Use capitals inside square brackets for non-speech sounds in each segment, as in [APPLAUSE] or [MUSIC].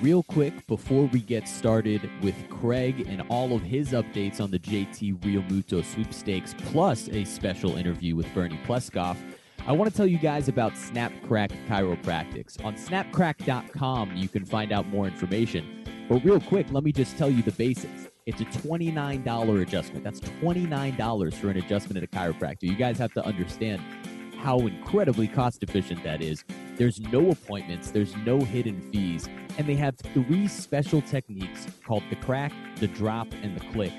real quick before we get started with Craig and all of his updates on the JT Realmuto sweepstakes, plus a special interview with Bernie Pleskoff, I want to tell you guys about Snapcrack Chiropractics. On snapcrack.com, you can find out more information. But real quick, let me just tell you the basics. It's a $29 adjustment. That's $29 for an adjustment at a chiropractor. You guys have to understand how incredibly cost efficient that is. There's no appointments, there's no hidden fees, and they have three special techniques called the crack, the drop, and the click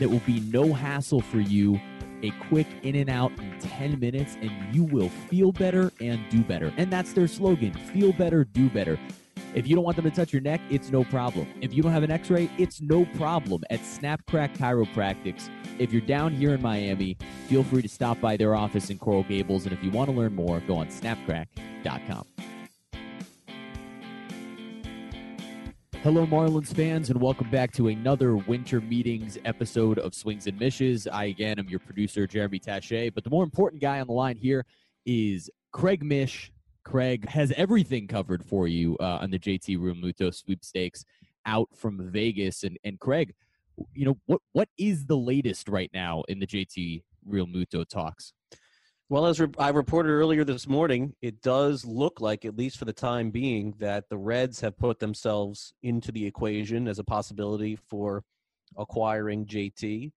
that will be no hassle for you. A quick in and out in 10 minutes, and you will feel better and do better. And that's their slogan feel better, do better. If you don't want them to touch your neck, it's no problem. If you don't have an x ray, it's no problem at Snapcrack Chiropractics. If you're down here in Miami, feel free to stop by their office in Coral Gables. And if you want to learn more, go on snapcrack.com. Hello, Marlins fans, and welcome back to another Winter Meetings episode of Swings and Mishes. I, again, am your producer, Jeremy Taché. But the more important guy on the line here is Craig Mish, Craig has everything covered for you uh, on the JT Realmuto sweepstakes out from Vegas. And and Craig, you know what what is the latest right now in the JT Realmuto talks? Well, as re- I reported earlier this morning, it does look like, at least for the time being, that the Reds have put themselves into the equation as a possibility for acquiring JT.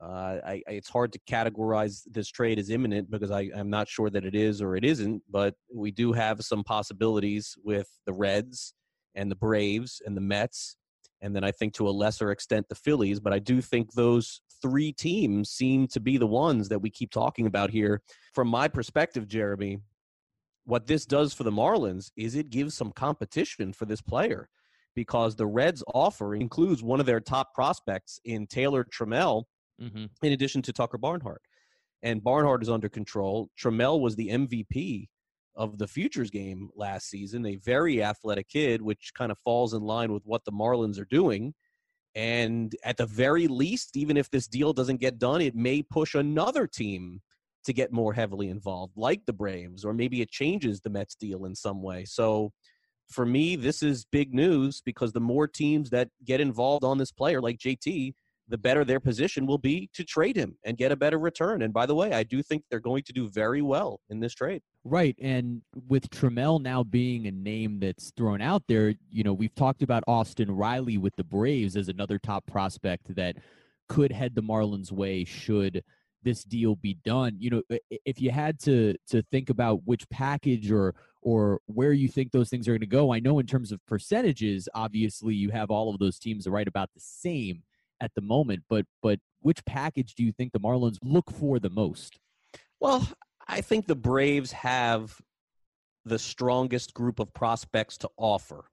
Uh, I, it's hard to categorize this trade as imminent because I, am not sure that it is or it isn't, but we do have some possibilities with the Reds and the Braves and the Mets, and then I think to a lesser extent the Phillies. But I do think those three teams seem to be the ones that we keep talking about here. From my perspective, Jeremy, what this does for the Marlins is it gives some competition for this player because the Reds' offer includes one of their top prospects in Taylor Trammell mm-hmm. in addition to Tucker Barnhart. And Barnhart is under control. Trammell was the MVP of the futures game last season, a very athletic kid, which kind of falls in line with what the Marlins are doing. And at the very least, even if this deal doesn't get done, it may push another team to get more heavily involved, like the Braves, or maybe it changes the Mets deal in some way. So for me, this is big news because the more teams that get involved on this player, like JT, the better their position will be to trade him and get a better return. And by the way, I do think they're going to do very well in this trade. Right. And with Trammell now being a name that's thrown out there, you know, we've talked about Austin Riley with the Braves as another top prospect that could head the Marlins' way should this deal be done. You know, if you had to to think about which package or or where you think those things are going to go, I know in terms of percentages, obviously you have all of those teams right about the same at the moment, but but which package do you think the Marlins look for the most? Well, I think the Braves have the strongest group of prospects to offer.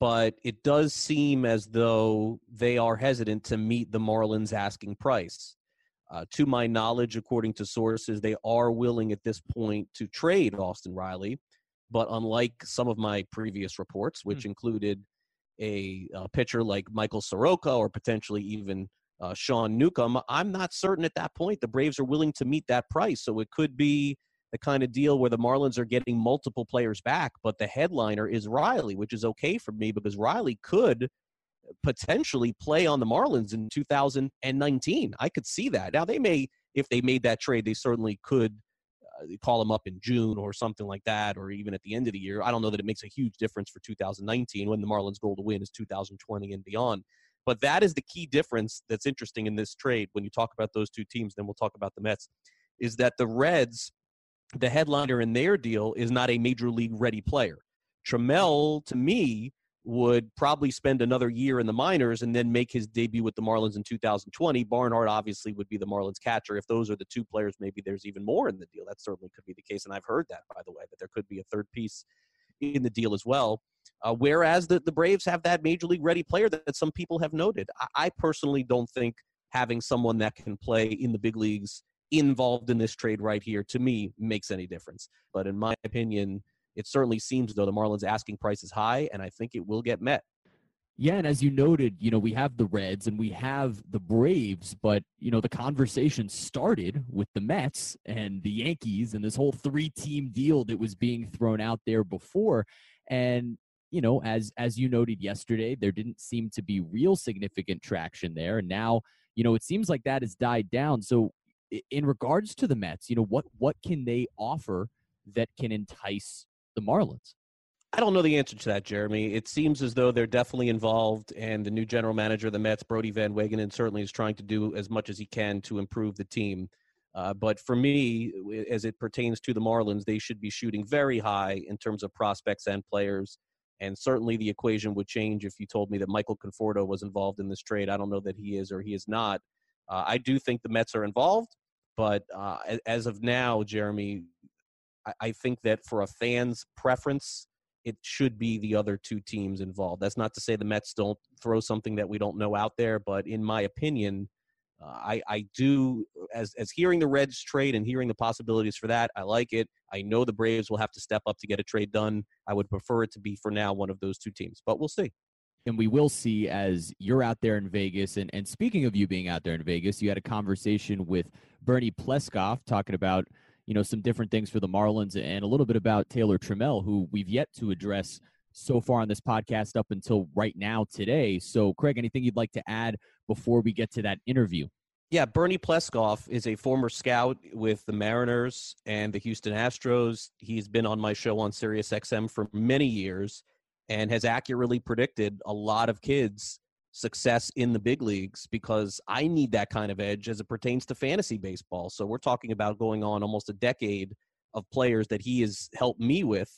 But it does seem as though they are hesitant to meet the Marlins asking price. Uh, to my knowledge, according to sources, they are willing at this point to trade Austin Riley. But unlike some of my previous reports, which mm. included a, a pitcher like Michael Soroka or potentially even uh, Sean Newcomb, I'm not certain at that point the Braves are willing to meet that price. So it could be the kind of deal where the Marlins are getting multiple players back, but the headliner is Riley, which is okay for me because Riley could potentially play on the Marlins in 2019. I could see that. Now they may, if they made that trade, they certainly could uh, call him up in June or something like that, or even at the end of the year. I don't know that it makes a huge difference for 2019 when the Marlins' goal to win is 2020 and beyond. But that is the key difference that's interesting in this trade when you talk about those two teams. Then we'll talk about the Mets. Is that the Reds, the headliner in their deal, is not a major league ready player. Trammell, to me, would probably spend another year in the minors and then make his debut with the Marlins in 2020. Barnhart obviously would be the Marlins catcher. If those are the two players, maybe there's even more in the deal. That certainly could be the case. And I've heard that, by the way, that there could be a third piece in the deal as well. Uh, whereas the, the Braves have that major league ready player that, that some people have noted. I, I personally don't think having someone that can play in the big leagues involved in this trade right here to me makes any difference. But in my opinion, it certainly seems though the Marlins asking price is high, and I think it will get met. Yeah, and as you noted, you know, we have the Reds and we have the Braves, but you know, the conversation started with the Mets and the Yankees and this whole three-team deal that was being thrown out there before. And you know, as as you noted yesterday, there didn't seem to be real significant traction there. And now, you know, it seems like that has died down. So in regards to the Mets, you know, what what can they offer that can entice the Marlins? I don't know the answer to that, Jeremy. It seems as though they're definitely involved, and the new general manager of the Mets, Brodie Van Wagenen, certainly is trying to do as much as he can to improve the team. Uh, but for me, as it pertains to the Marlins, they should be shooting very high in terms of prospects and players. And certainly the equation would change if you told me that Michael Conforto was involved in this trade. I don't know that he is or he is not. Uh, I do think the Mets are involved, but uh, as of now, Jeremy, I, I think that for a fan's preference, it should be the other two teams involved. That's not to say the Mets don't throw something that we don't know out there, but in my opinion, uh, I, I do as as hearing the Reds trade and hearing the possibilities for that. I like it. I know the Braves will have to step up to get a trade done. I would prefer it to be for now one of those two teams, but we'll see. And we will see as you're out there in Vegas. And, and speaking of you being out there in Vegas, you had a conversation with Bernie Pleskoff talking about you know some different things for the Marlins and a little bit about Taylor Trammell, who we've yet to address so far on this podcast up until right now today. So, Craig, anything you'd like to add before we get to that interview? Yeah, Bernie Pleskoff is a former scout with the Mariners and the Houston Astros. He's been on my show on SiriusXM for many years and has accurately predicted a lot of kids success in the big leagues because I need that kind of edge as it pertains to fantasy baseball. So we're talking about going on almost a decade of players that he has helped me with.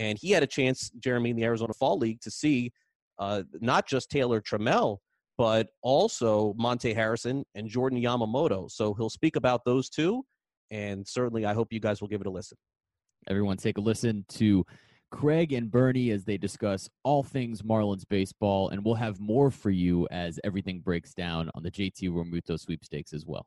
And he had a chance, Jeremy, in the Arizona Fall League to see uh, not just Taylor Trammell, but also Monte Harrison and Jordan Yamamoto. So he'll speak about those two. And certainly, I hope you guys will give it a listen. Everyone, take a listen to Craig and Bernie as they discuss all things Marlins baseball, and we'll have more for you as everything breaks down on the JT Realmuto sweepstakes as well.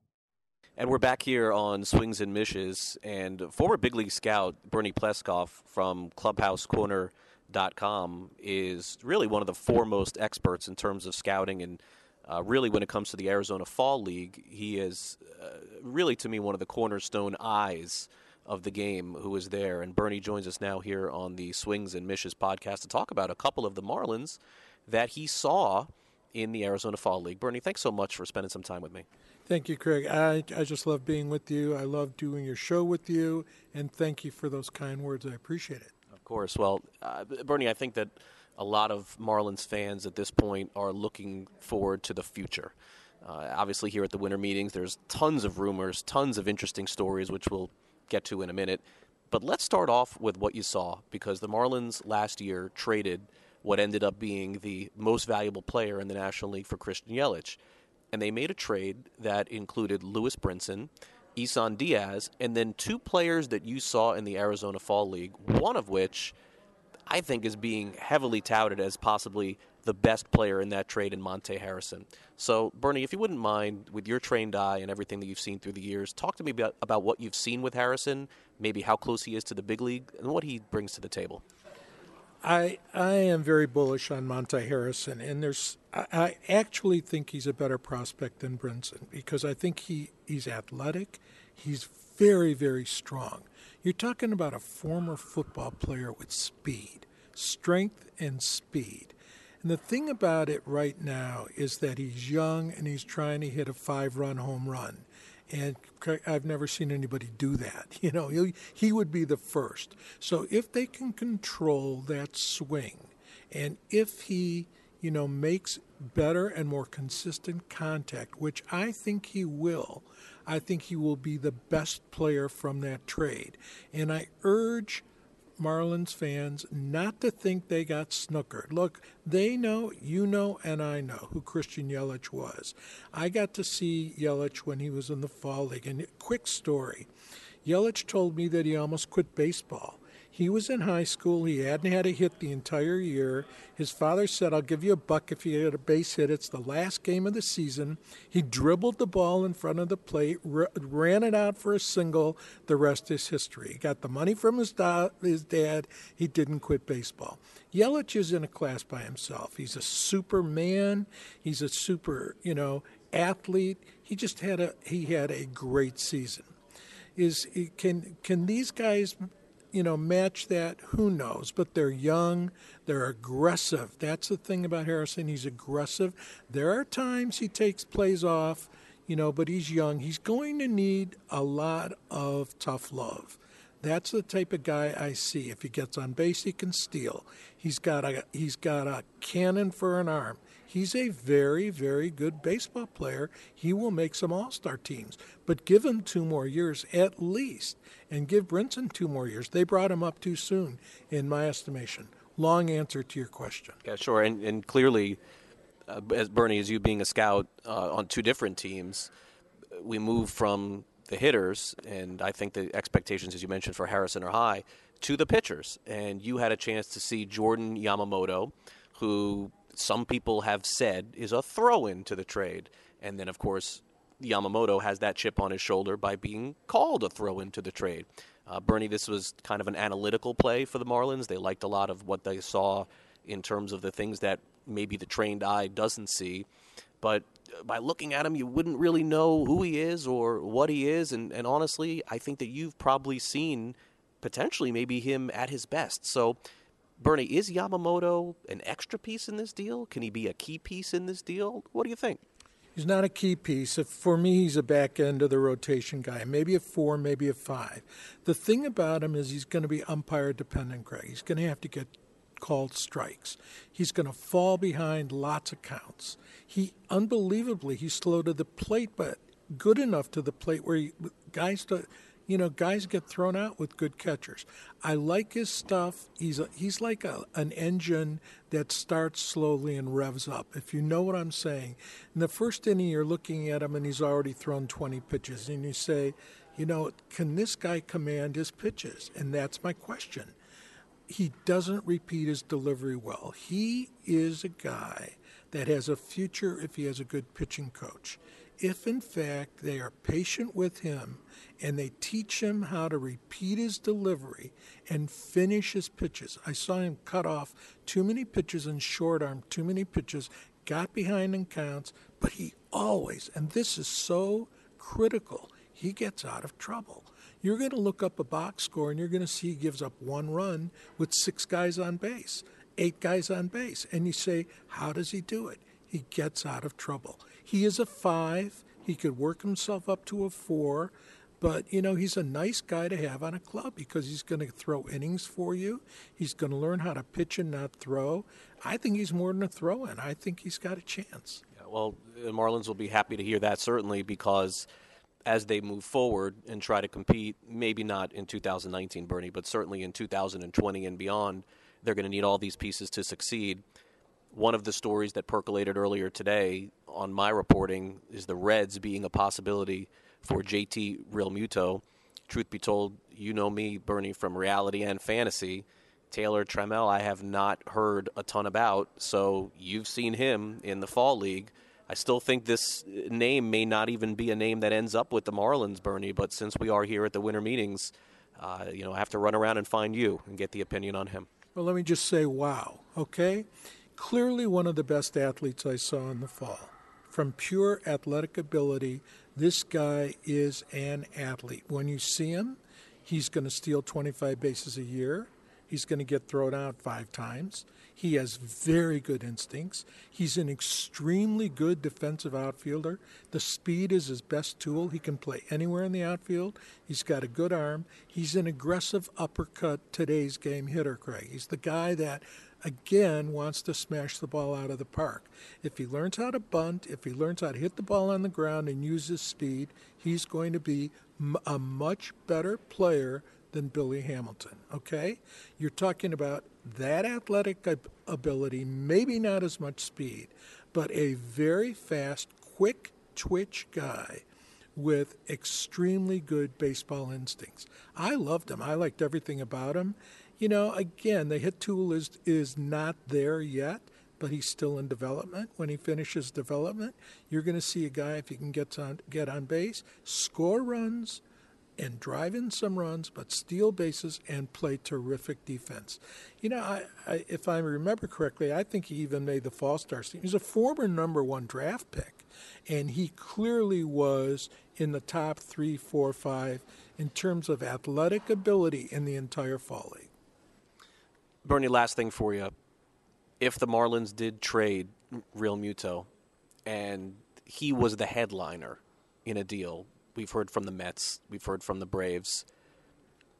And we're back here on Swings and Mishes, and former big league scout Bernie Pleskoff from ClubhouseCorner.com is really one of the foremost experts in terms of scouting and uh, really when it comes to the Arizona Fall League. He is uh, really, to me, one of the cornerstone eyes of the game who is there. And Bernie joins us now here on the Swings and Mishes podcast to talk about a couple of the Marlins that he saw in the Arizona Fall League. Bernie, thanks so much for spending some time with me. Thank you, Craig. I, I just love being with you. I love doing your show with you. And thank you for those kind words. I appreciate it. Of course. Well, uh, Bernie, I think that a lot of Marlins fans at this point are looking forward to the future. Uh, obviously, here at the winter meetings, there's tons of rumors, tons of interesting stories, which we'll get to in a minute. But let's start off with what you saw because the Marlins last year traded what ended up being the most valuable player in the National League for Christian Yelich. And they made a trade that included Lewis Brinson, Isan Diaz, and then two players that you saw in the Arizona Fall League, one of which I think is being heavily touted as possibly the best player in that trade in Monte Harrison. So, Bernie, if you wouldn't mind, with your trained eye and everything that you've seen through the years, talk to me about, about what you've seen with Harrison, maybe how close he is to the big league, and what he brings to the table. I I am very bullish on Monte Harrison, and there's I, I actually think he's a better prospect than Brinson because I think he, he's athletic, he's very very strong. You're talking about a former football player with speed, strength, and speed. And the thing about it right now is that he's young and he's trying to hit a five run home run. And I've never seen anybody do that. [LAUGHS] You know, he, he would be the first. So if they can control that swing, and if he, you know, makes better and more consistent contact, which I think he will, I think he will be the best player from that trade. And I urge Marlins fans not to think they got snookered. Look, they know, you know, and I know who Christian Yelich was. I got to see Yelich when he was in the Fall League. And quick story Yelich told me that he almost quit baseball. He was in high school. He hadn't had a hit the entire year. His father said, I'll give you a buck if you get a base hit. It's the last game of the season. He dribbled the ball in front of the plate, r- ran it out for a single. The rest is history. He got the money from his, his dad. He didn't quit baseball. Yelich is in a class by himself. He's a superman. He's a super, you know, athlete. He just had a he had a great season. Is can can these guys you know, match that, who knows? But they're young, they're aggressive. That's the thing about Harrison. He's aggressive. There are times he takes plays off, you know, but he's young. He's going to need a lot of tough love. That's the type of guy I see. If he gets on base, he can steal. He's got a he's got a cannon for an arm. He's a very, very good baseball player. He will make some all star teams. But give him two more years at least, and give Brinson two more years. They brought him up too soon, in my estimation. Long answer to your question. Yeah, sure. And, and clearly, uh, as Bernie, as you being a scout uh, on two different teams, we move from the hitters, and I think the expectations, as you mentioned, for Harrison are high, to the pitchers. And you had a chance to see Jordan Yamamoto, who some people have said is a throw in to the trade. And then, of course, Yamamoto has that chip on his shoulder by being called a throw in to the trade. Uh, Bernie, this was kind of an analytical play for the Marlins. They liked a lot of what they saw in terms of the things that maybe the trained eye doesn't see. But by looking at him, you wouldn't really know who he is or what he is. And, and honestly, I think that you've probably seen potentially maybe him at his best. So, Bernie, is Yamamoto an extra piece in this deal? Can he be a key piece in this deal? What do you think? He's not a key piece. For me, he's a back end of the rotation guy. Maybe a four, maybe a five. The thing about him is he's going to be umpire dependent, Greg. He's going to have to get called strikes. He's going to fall behind lots of counts. He unbelievably he's slow to the plate, but good enough to the plate where he, guys do, you know guys get thrown out with good catchers. I like his stuff. He's a, he's like a, an engine that starts slowly and revs up. If you know what I'm saying. In the first inning, you're looking at him and he's already thrown 20 pitches, and you say, you know, can this guy command his pitches? And that's my question he doesn't repeat his delivery well. He is a guy that has a future if he has a good pitching coach. If in fact they are patient with him and they teach him how to repeat his delivery and finish his pitches. I saw him cut off too many pitches in short arm, too many pitches, got behind in counts, but he always, and this is so critical, he gets out of trouble you're going to look up a box score and you're going to see he gives up one run with six guys on base, eight guys on base. And you say, how does he do it? He gets out of trouble. He is a five. He could work himself up to a four. But, you know, he's a nice guy to have on a club because he's going to throw innings for you. He's going to learn how to pitch and not throw. I think he's more than a throw in. I think he's got a chance. Yeah, well, the Marlins will be happy to hear that, certainly, because – as they move forward and try to compete, maybe not in 2019, Bernie, but certainly in 2020 and beyond, they're going to need all these pieces to succeed. One of the stories that percolated earlier today on my reporting is the Reds being a possibility for JT Realmuto. Truth be told, you know me, Bernie, from reality and fantasy. Taylor Trammell, I have not heard a ton about, so you've seen him in the Fall League. I still think this name may not even be a name that ends up with the Marlins, Bernie. But since we are here at the winter meetings, uh, you know, I have to run around and find you and get the opinion on him. Well, let me just say, wow. Okay, clearly one of the best athletes I saw in the fall. From pure athletic ability, this guy is an athlete. When you see him, he's going to steal 25 bases a year. He's going to get thrown out five times. He has very good instincts. He's an extremely good defensive outfielder. The speed is his best tool. He can play anywhere in the outfield. He's got a good arm. He's an aggressive uppercut today's game hitter, Craig. He's the guy that again wants to smash the ball out of the park. If he learns how to bunt, if he learns how to hit the ball on the ground and use his speed, he's going to be a much better player than Billy Hamilton. Okay? You're talking about that athletic ability, maybe not as much speed, but a very fast, quick twitch guy with extremely good baseball instincts. I loved him. I liked everything about him. You know, again, the hit tool is is not there yet, but he's still in development. When he finishes development, you're going to see a guy if he can get on get on base, score runs, and drive in some runs, but steal bases and play terrific defense. You know, I, I, if I remember correctly, I think he even made the Fall Stars team. He's a former number one draft pick, and he clearly was in the top three, four, five in terms of athletic ability in the entire fall league. Bernie, last thing for you. If the Marlins did trade Realmuto and he was the headliner in a deal, we've heard from the Mets, we've heard from the Braves.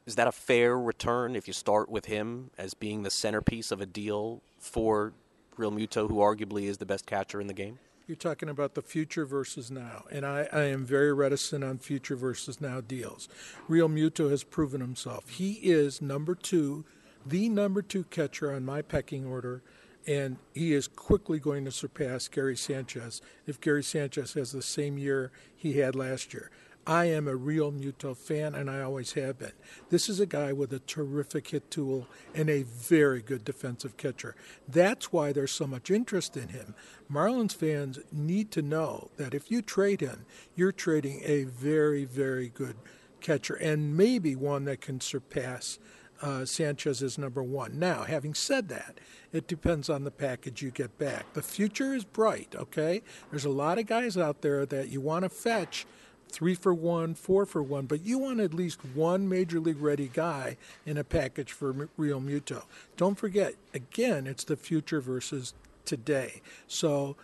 Is that a fair return if you start with him as being the centerpiece of a deal for Realmuto, who arguably is the best catcher in the game? You're talking about the future versus now, and I, I am very reticent on future versus now deals. Realmuto has proven himself. He is number two, the number two catcher on my pecking order, and he is quickly going to surpass Gary Sanchez if Gary Sanchez has the same year he had last year. I am a Realmuto fan, and I always have been. This is a guy with a terrific hit tool and a very good defensive catcher. That's why there's so much interest in him. Marlins fans need to know that if you trade him, you're trading a very, very good catcher and maybe one that can surpass uh, Sanchez is number one. Now, having said that, it depends on the package you get back. The future is bright, okay? There's a lot of guys out there that you want to fetch three for one, four for one, but you want at least one major league ready guy in a package for Realmuto. Don't forget, again, it's the future versus today. So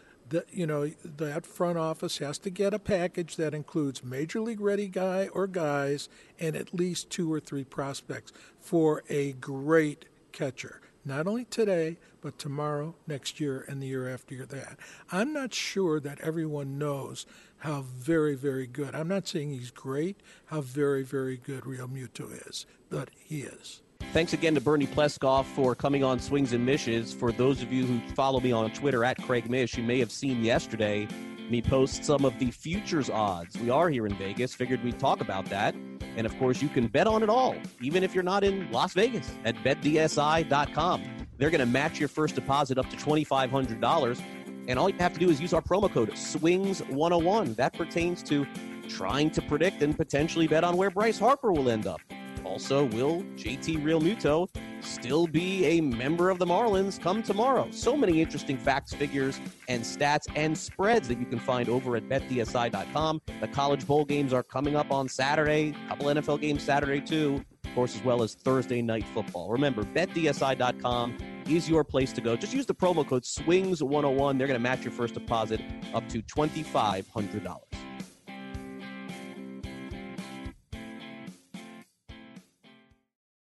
you know that front office has to get a package that includes major league ready guy or guys and at least two or three prospects for a great catcher not only today, but tomorrow, next year, and the year after that. I'm not sure that everyone knows how very, very good. I'm not saying he's great, how very, very good Realmuto is, but he is. Thanks again to Bernie Pleskoff for coming on Swings and Mishes. For those of you who follow me on Twitter at Craig Mish, you may have seen yesterday me post some of the futures odds. We are here in Vegas. Figured we'd talk about that. And of course, you can bet on it all, even if you're not in Las Vegas at betdsi.com. They're going to match your first deposit up to $2,500. And all you have to do is use our promo code SWINGS101. That pertains to trying to predict and potentially bet on where Bryce Harper will end up. Also, will JT Realmuto still be a member of the Marlins come tomorrow? So many interesting facts, figures, and stats and spreads that you can find over at betdsi.com. The college bowl games are coming up on Saturday, a couple NFL games Saturday too, of course, as well as Thursday night football. Remember, betdsi.com is your place to go. Just use the promo code SWINGS101. They're going to match your first deposit up to $2,500.